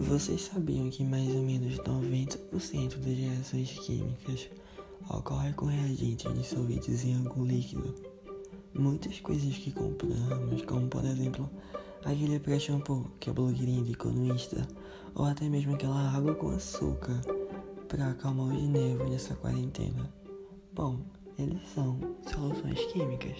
Vocês sabiam que mais ou menos 90% das reações químicas ocorrem com reagentes dissolvidos em algum líquido? Muitas coisas que compramos, como por exemplo aquele pré-shampoo que a blogueirinha indicou no Insta, ou até mesmo aquela água com açúcar para acalmar os nervos nessa quarentena. Bom, eles são soluções químicas.